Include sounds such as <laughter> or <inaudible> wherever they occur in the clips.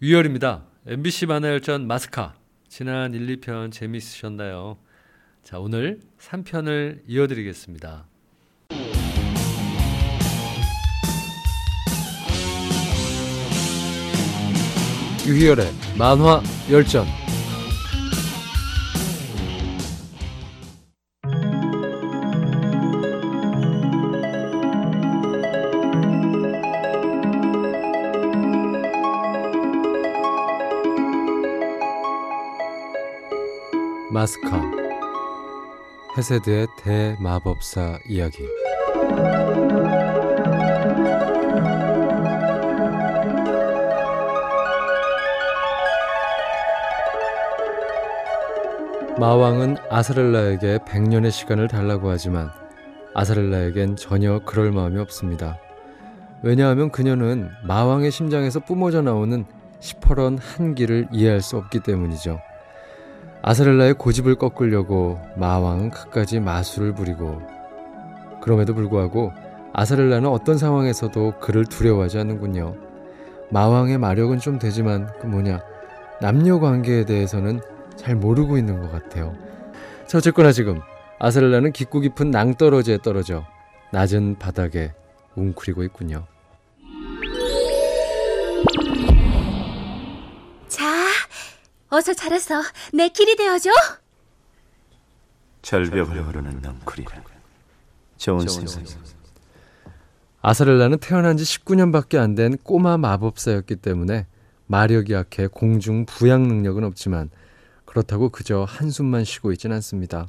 위열입니다. MBC 만화열전 마스카. 지난 1, 2편 재미있으셨나요? 자, 오늘 3편을 이어드리겠습니다. 유희열의 만화 열전. 마스카 헤세드의 대마법사 이야기 마왕은 아사렐라에게 100년의 시간을 달라고 하지만 아사렐라에겐 전혀 그럴 마음이 없습니다. 왜냐하면 그녀는 마왕의 심장에서 뿜어져 나오는 시퍼런 한기를 이해할 수 없기 때문이죠. 아사렐라의 고집을 꺾으려고 마왕은 끝까지 마술을 부리고 그럼에도 불구하고 아사렐라는 어떤 상황에서도 그를 두려워하지 않는군요. 마왕의 마력은 좀 되지만 그 뭐냐 남녀 관계에 대해서는 잘 모르고 있는 것 같아요. 자 어쨌거나 지금 아사렐라는 깊고 깊은 낭떠러지에 떨어져 낮은 바닥에 웅크리고 있군요. 어서 자라서 내 길이 되어줘. 절벽을 오르는 넝쿨이라 좋은 생각. 아사렐라는 태어난 지 19년밖에 안 된 꼬마 마법사였기 때문에 마력이 약해 공중 부양 능력은 없지만 그렇다고 그저 한숨만 쉬고 있진 않습니다.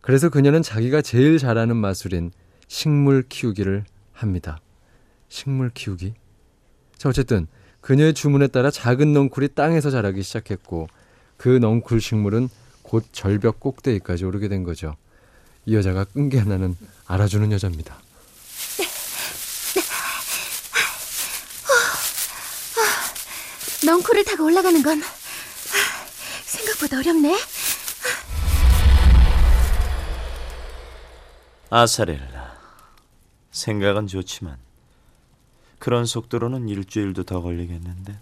그래서 그녀는 자기가 제일 잘하는 마술인 식물 키우기를 합니다. 식물 키우기? 자, 어쨌든 그녀의 주문에 따라 작은 넝쿨이 땅에서 자라기 시작했고 그 넝쿨 식물은 곧 절벽 꼭대기까지 오르게 된 거죠. 이 여자가 끈기 하나는 알아주는 여자입니다. 넝쿨을 타고 올라가는 건 생각보다 어렵네. 아사렐라, 생각은 좋지만 그런 속도로는 일주일도 더 걸리겠는데.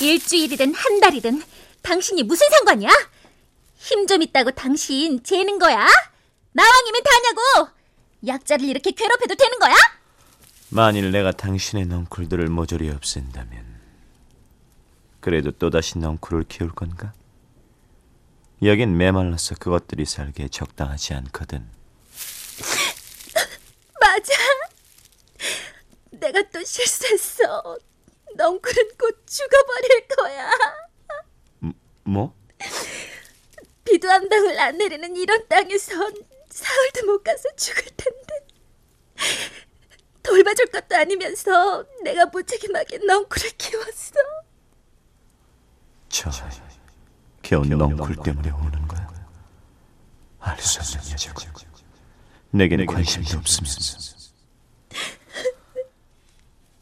일주일이든 한 달이든 당신이 무슨 상관이야? 힘 좀 있다고 당신 재는 거야? 나왕이면 다냐고! 약자를 이렇게 괴롭혀도 되는 거야? 만일 내가 당신의 넝쿨들을 모조리 없앤다면 그래도 또다시 넝쿨을 키울 건가? 여긴 메말라서 그것들이 살기에 적당하지 않거든. <laughs> 맞아. 내가 또 실수했어. 넝쿨은 곧 죽어버릴 거야. 음, 뭐? 비도 한 방울 안 내리는 이런 땅에선 사흘도 못 가서 죽을 텐데. 돌봐줄 것도 아니면서 내가 무책임하게 넝쿨을 키웠어. 저 겨우 넝쿨 때문에 오는 거야. 알 수 없는 여자고. 내게는 관심도 없으면서.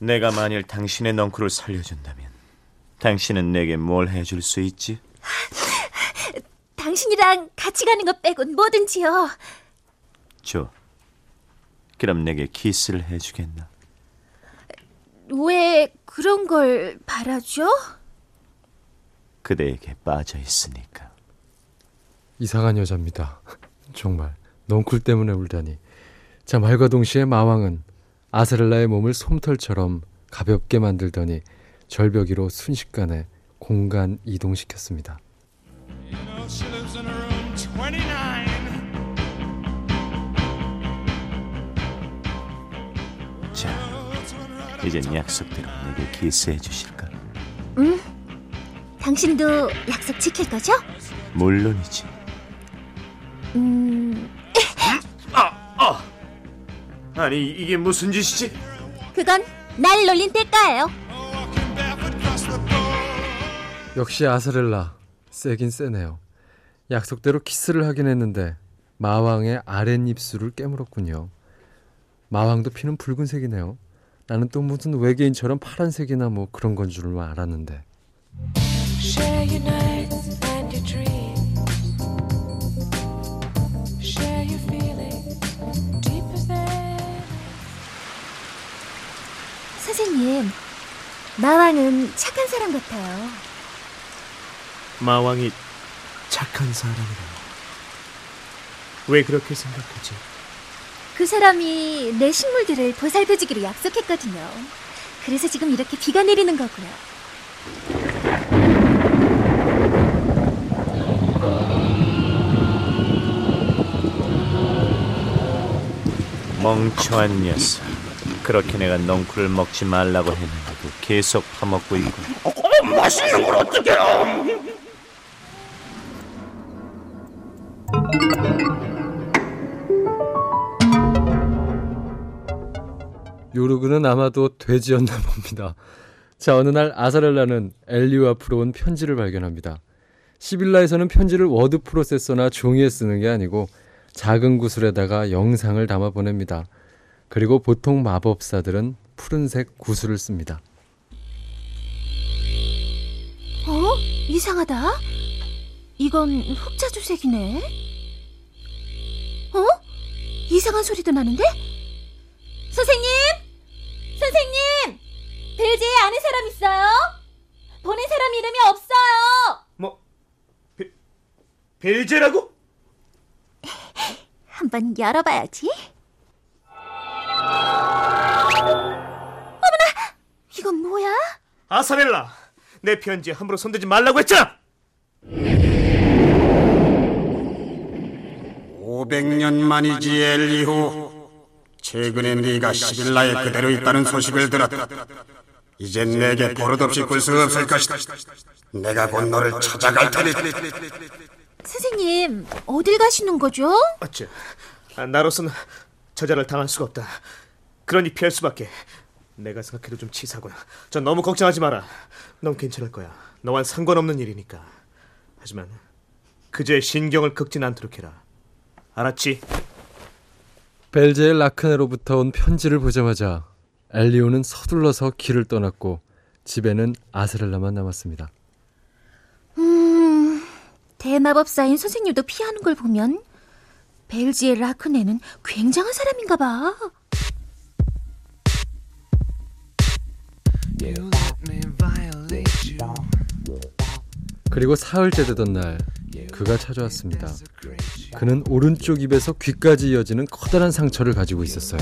내가 만일 당신의 넝쿨을 살려준다면 당신은 내게 뭘 해줄 수 있지? 당신이랑 같이 가는 것 빼곤 뭐든지요. 줘. 그럼 내게 키스를 해주겠나? 왜 그런 걸 바라죠? 그대에게 빠져 있으니까. 이상한 여자입니다. <laughs> 정말 넝쿨 때문에 울다니. 자 말과 동시에 마왕은 아스렐라의 몸을 솜털처럼 가볍게 만들더니 절벽 위로 순식간에 공간 이동시켰습니다. 자, 이젠 약속대로 내게 키스해 주실까? 응. 당신도 약속 지킬 거죠? 물론이지. 음, 아니 이게 무슨 짓이지? 그건 날 놀린 대가예요. 역시 아스렐라 세긴 세네요. 약속대로 키스를 하긴 했는데 마왕의 아랫입술을 깨물었군요. 마왕도 피는 붉은색이네요. 나는 또 무슨 외계인처럼 파란색이나 뭐 그런 건 줄만 알았는데. 선생님, 마왕은 착한 사람 같아요. 마왕이 착한 사람이라. 왜 그렇게 생각하지? 그 사람이 내 식물들을 보살펴주기로 약속했거든요. 그래서 지금 이렇게 비가 내리는 거고요. 멍청한 녀석. 그렇게 내가 넝쿨을 먹지 말라고 했는데도 계속 파먹고 있고. 요르그는 아마도 돼지였나 봅니다. 자, 어느 날 아사렐라는 엘리오 앞으로 온 편지를 발견합니다. 시빌라에서는 편지를 워드 프로세서나 종이에 쓰는 게 아니고 작은 구슬에다가 영상을 담아 보냅니다. 그리고 보통 마법사들은 푸른색 구슬을 씁니다. 어? 이상하다. 이건 흑자주색이네. 어? 이상한 소리도 나는데? 선생님! 선생님! 벨지에 아는 사람 있어요? 보낸 사람 이름이 없어요! 뭐 벨, 벨제라고? <laughs> 한번 열어봐야지. 아사렐라, 내 편지에 함부로 손대지 말라고 했잖아. 500년 만이지 엘리후 최근에 네가 시빌라에 그대로 있다는 소식을 들었다 이젠 내게 버릇없이 굴수 없을 것이다 내가 곧 너를 찾아갈 테니 선생님, 어딜 가시는 거죠? 어째? 아, 나로서는 저자를 당할 수가 없다. 그러니 피할 수밖에. 내가 생각해도 좀 치사구나. 전 너무 걱정하지 마라. 넌 괜찮을 거야. 너와 상관없는 일이니까. 하지만 그제의 신경을 긁진 않도록 해라. 알았지? 벨제의 라크네로부터 온 편지를 보자마자 엘리오는 서둘러서 길을 떠났고 집에는 아스렐라만 남았습니다. 음, 대마법사인 선생님도 피하는 걸 보면 벨지의 라크네는 굉장한 사람인가 봐. 그리고 사흘째 되던 날 그가 찾아왔습니다. 그는 오른쪽 입에서 귀까지 이어지는 커다란 상처를 가지고 있었어요.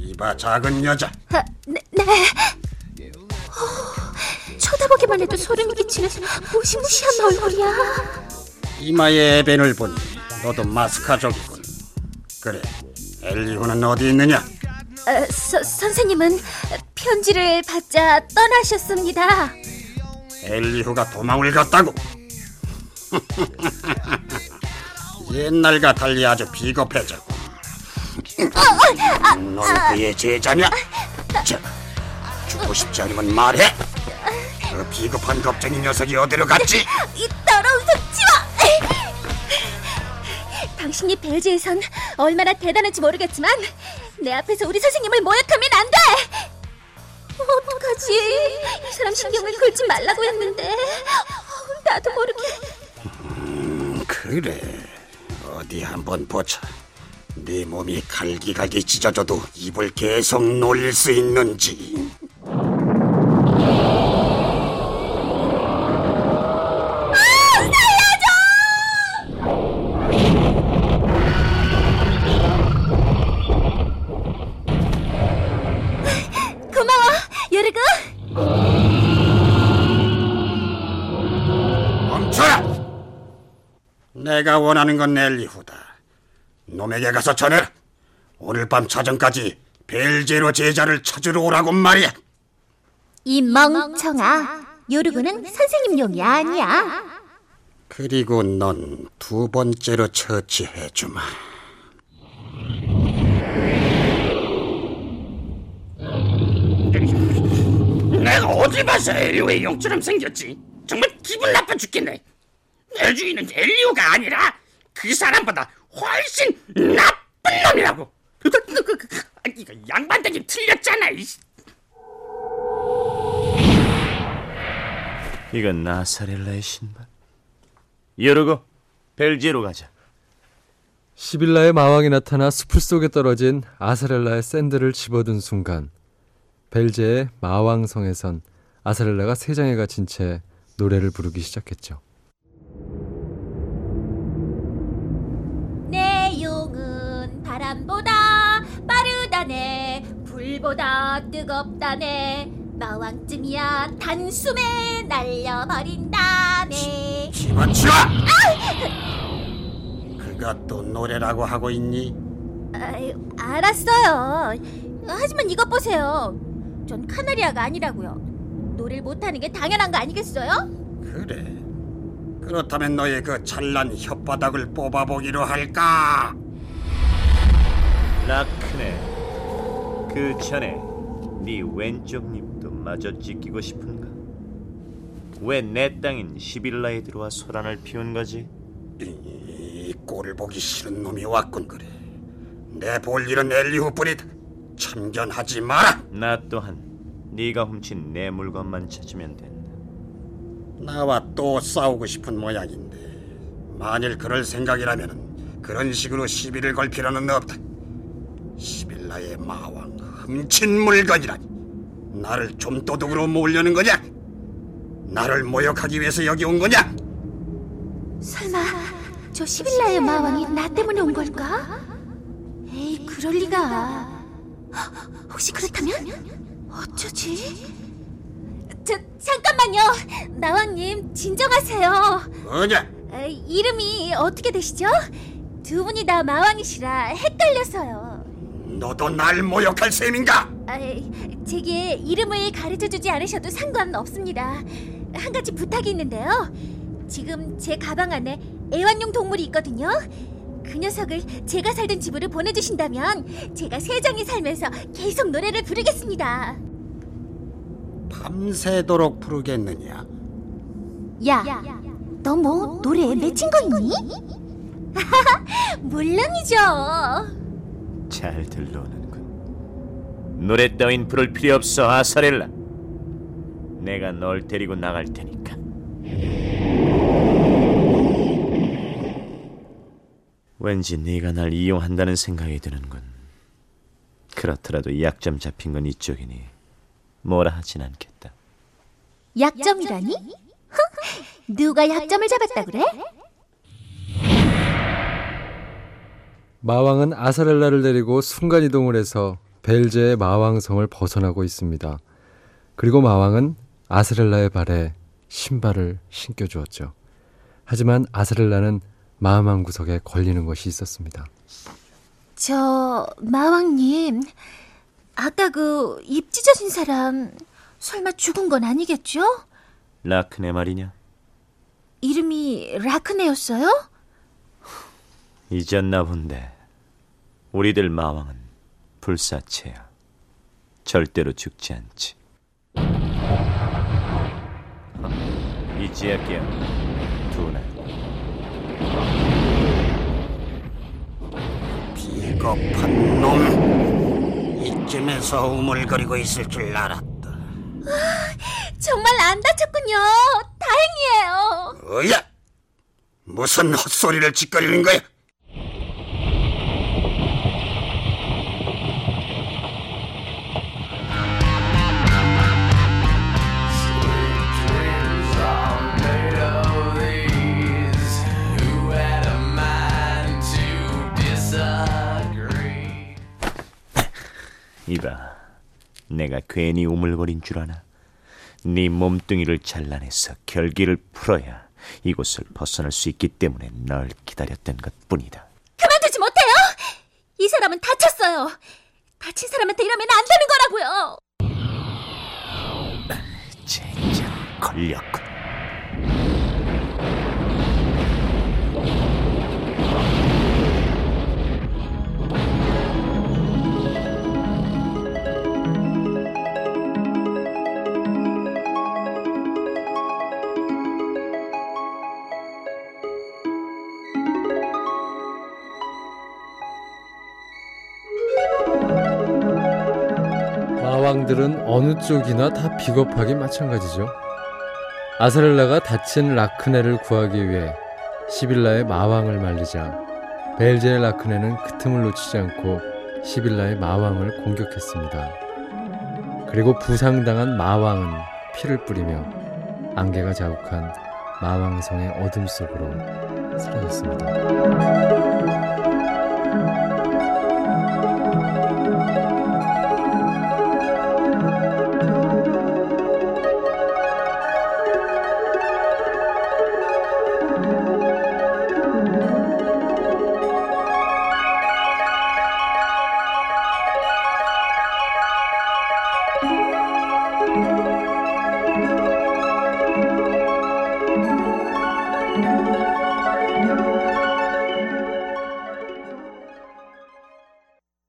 이봐 작은 여자 아, 네, 네. 어, 쳐다보기만 해도 소름이 끼치는 무시무시한 얼굴이야. 이마에 에벤을 보니 너도 마스카족이군 그래 엘리후는 어디 있느냐 어, 서, 선생님은 편지를 받자 떠나셨습니다. 엘리후가 도망을 갔다고 <laughs> 옛날과 달리 아주 비겁해졌고 너는 그의 제자냐? 자, 죽고 싶지 않으면 말해 그 비겁한 겁쟁이 녀석이 어디로 갔지? <laughs> 이 더러운 속치마! <laughs> 당신이 벨지에선 얼마나 대단한지 모르겠지만 내 앞에서 우리 선생님을 모욕하면 안 돼! 어떡하지? 이 사람 신경을 걸지 말라고 했는데. 어, 나도 모르게. 그래. 어디 한번 보자. 네 몸이 갈기갈기 찢어져도 입을 계속 놀릴 수 있는지 내가 원하는 건 엘리후다. 놈에게 가서 전해라 오늘 밤 자정까지 벨제로 제자를 찾으러 오라고 말이야. 이 멍청아 요르그는 선생님 용이 아니야. 그리고 넌 두 번째로 처치해 주마. 내가 어딜 봐서 엘리오의 용처럼 생겼지? 정말 기분 나빠 죽겠네. 내 주인은 엘리오가 아니라 그 사람보다 훨씬 나쁜 놈이라고. 그, 그, 그, 그, 이거 양반들이 틀렸잖아. 이건 나사렐라의 신발. 여르고 벨지로 가자. 시빌라의 마왕이 나타나 숲을 속에 떨어진 아사렐라의 샌들을 집어든 순간 벨제의 마왕성에선 아사렐라가 세 장에 갇힌 채 노래를 부르기 시작했죠. 바람보다 빠르다네 불보다 뜨겁다네 마왕쯤이야 단숨에 날려버린다네 집어치워! 그것도 노래라고 하고 있니? 아유, 알았어요 하지만 이것 보세요 전 카나리아가 아니라고요 노래를 못하는 게 당연한 거 아니겠어요? 그래. 그렇다면 너의 그 찬란 혓바닥을 뽑아보기로 할까? 라크네 그 전에 네 왼쪽 입도 마저 찢기고 싶은가? 왜 내 땅인 시빌라에 들어와 소란을 피운 거지? 이 꼴을 보기 싫은 놈이 왔군 그래. 내 볼 일은 엘리후뿐이다. 참견하지 마라. 나 또한 네가 훔친 내 물건만 찾으면 된다 나와 또 싸우고 싶은 모양인데 만일 그럴 생각이라면 그런 식으로 시비를 걸 필요는 없다. 시빌라의 마왕 훔친 물건이라니 나를 좀 도둑으로 모으려는 거냐? 나를 모욕하기 위해서 여기 온 거냐? 설마 저 시빌라의 마왕이 나 때문에 온 걸까? 에이 그럴 리가 헉, 혹시 그렇다면 어쩌지? 저 잠깐만요 마왕님 진정하세요 뭐냐? 에, 이름이 어떻게 되시죠? 두 분이 다 마왕이시라 헷갈려서요 너도 날 모욕할 셈인가? 아, 제게 이름을 가르쳐주지 않으셔도 상관없습니다 한 가지 부탁이 있는데요 지금 제 가방 안에 애완용 동물이 있거든요 그 녀석을 제가 살던 집으로 보내주신다면 제가 세장이 살면서 계속 노래를 부르겠습니다 밤새도록 부르겠느냐? 야, 너 뭐 노래에 맺힌 거 있니? <laughs> 물론이죠 잘 들러오는군. 노래 따윈 부를 필요 없어 아사렐라. 내가 널 데리고 나갈 테니까. 왠지 네가 날 이용한다는 생각이 드는군. 그렇더라도 약점 잡힌 건 이쪽이니 뭐라 하진 않겠다. 약점이라니? <laughs> 누가 약점을 잡았다 그래? 마왕은 아사렐라를 데리고 순간이동을 해서 벨제의 마왕성을 벗어나고 있습니다. 그리고 마왕은 아사렐라의 발에 신발을 신겨 주었죠. 하지만 아사렐라는 마음 한 구석에 걸리는 것이 있었습니다. 저 마왕님 아까 그 입 찢어진 사람 설마 죽은 건 아니겠죠? 라크네 말이냐? 이름이 라크네였어요? 잊었나 본데 우리들 마왕은 불사체야. 절대로 죽지 않지. 이지야끼야 두나 비겁한 놈. 이쯤에서 우물거리고 있을 줄 알았다. 정말 안 다쳤군요. 다행이에요. 어야! 무슨 헛소리를 짓거리는 거야 내가 괜히 우물거린 줄 아나 네 몸뚱이를 잘라내서 결기를 풀어야 이곳을 벗어날 수 있기 때문에 널 기다렸던 것뿐이다 그만두지 못해요. 이 사람은 다쳤어요. 다친 사람한테 이러면 안 되는 거라고요. 젠장 걸렸군 왕들은 어느 쪽이나 다 비겁하기 마찬가지죠. 아사렐라가 다친 라크네를 구하기 위해 시빌라의 마왕을 말리자 벨제의 라크네는 그 틈을 놓치지 않고 시빌라의 마왕을 공격했습니다. 그리고 부상당한 마왕은 피를 뿌리며 안개가 자욱한 마왕성의 어둠 속으로 사라졌습니다.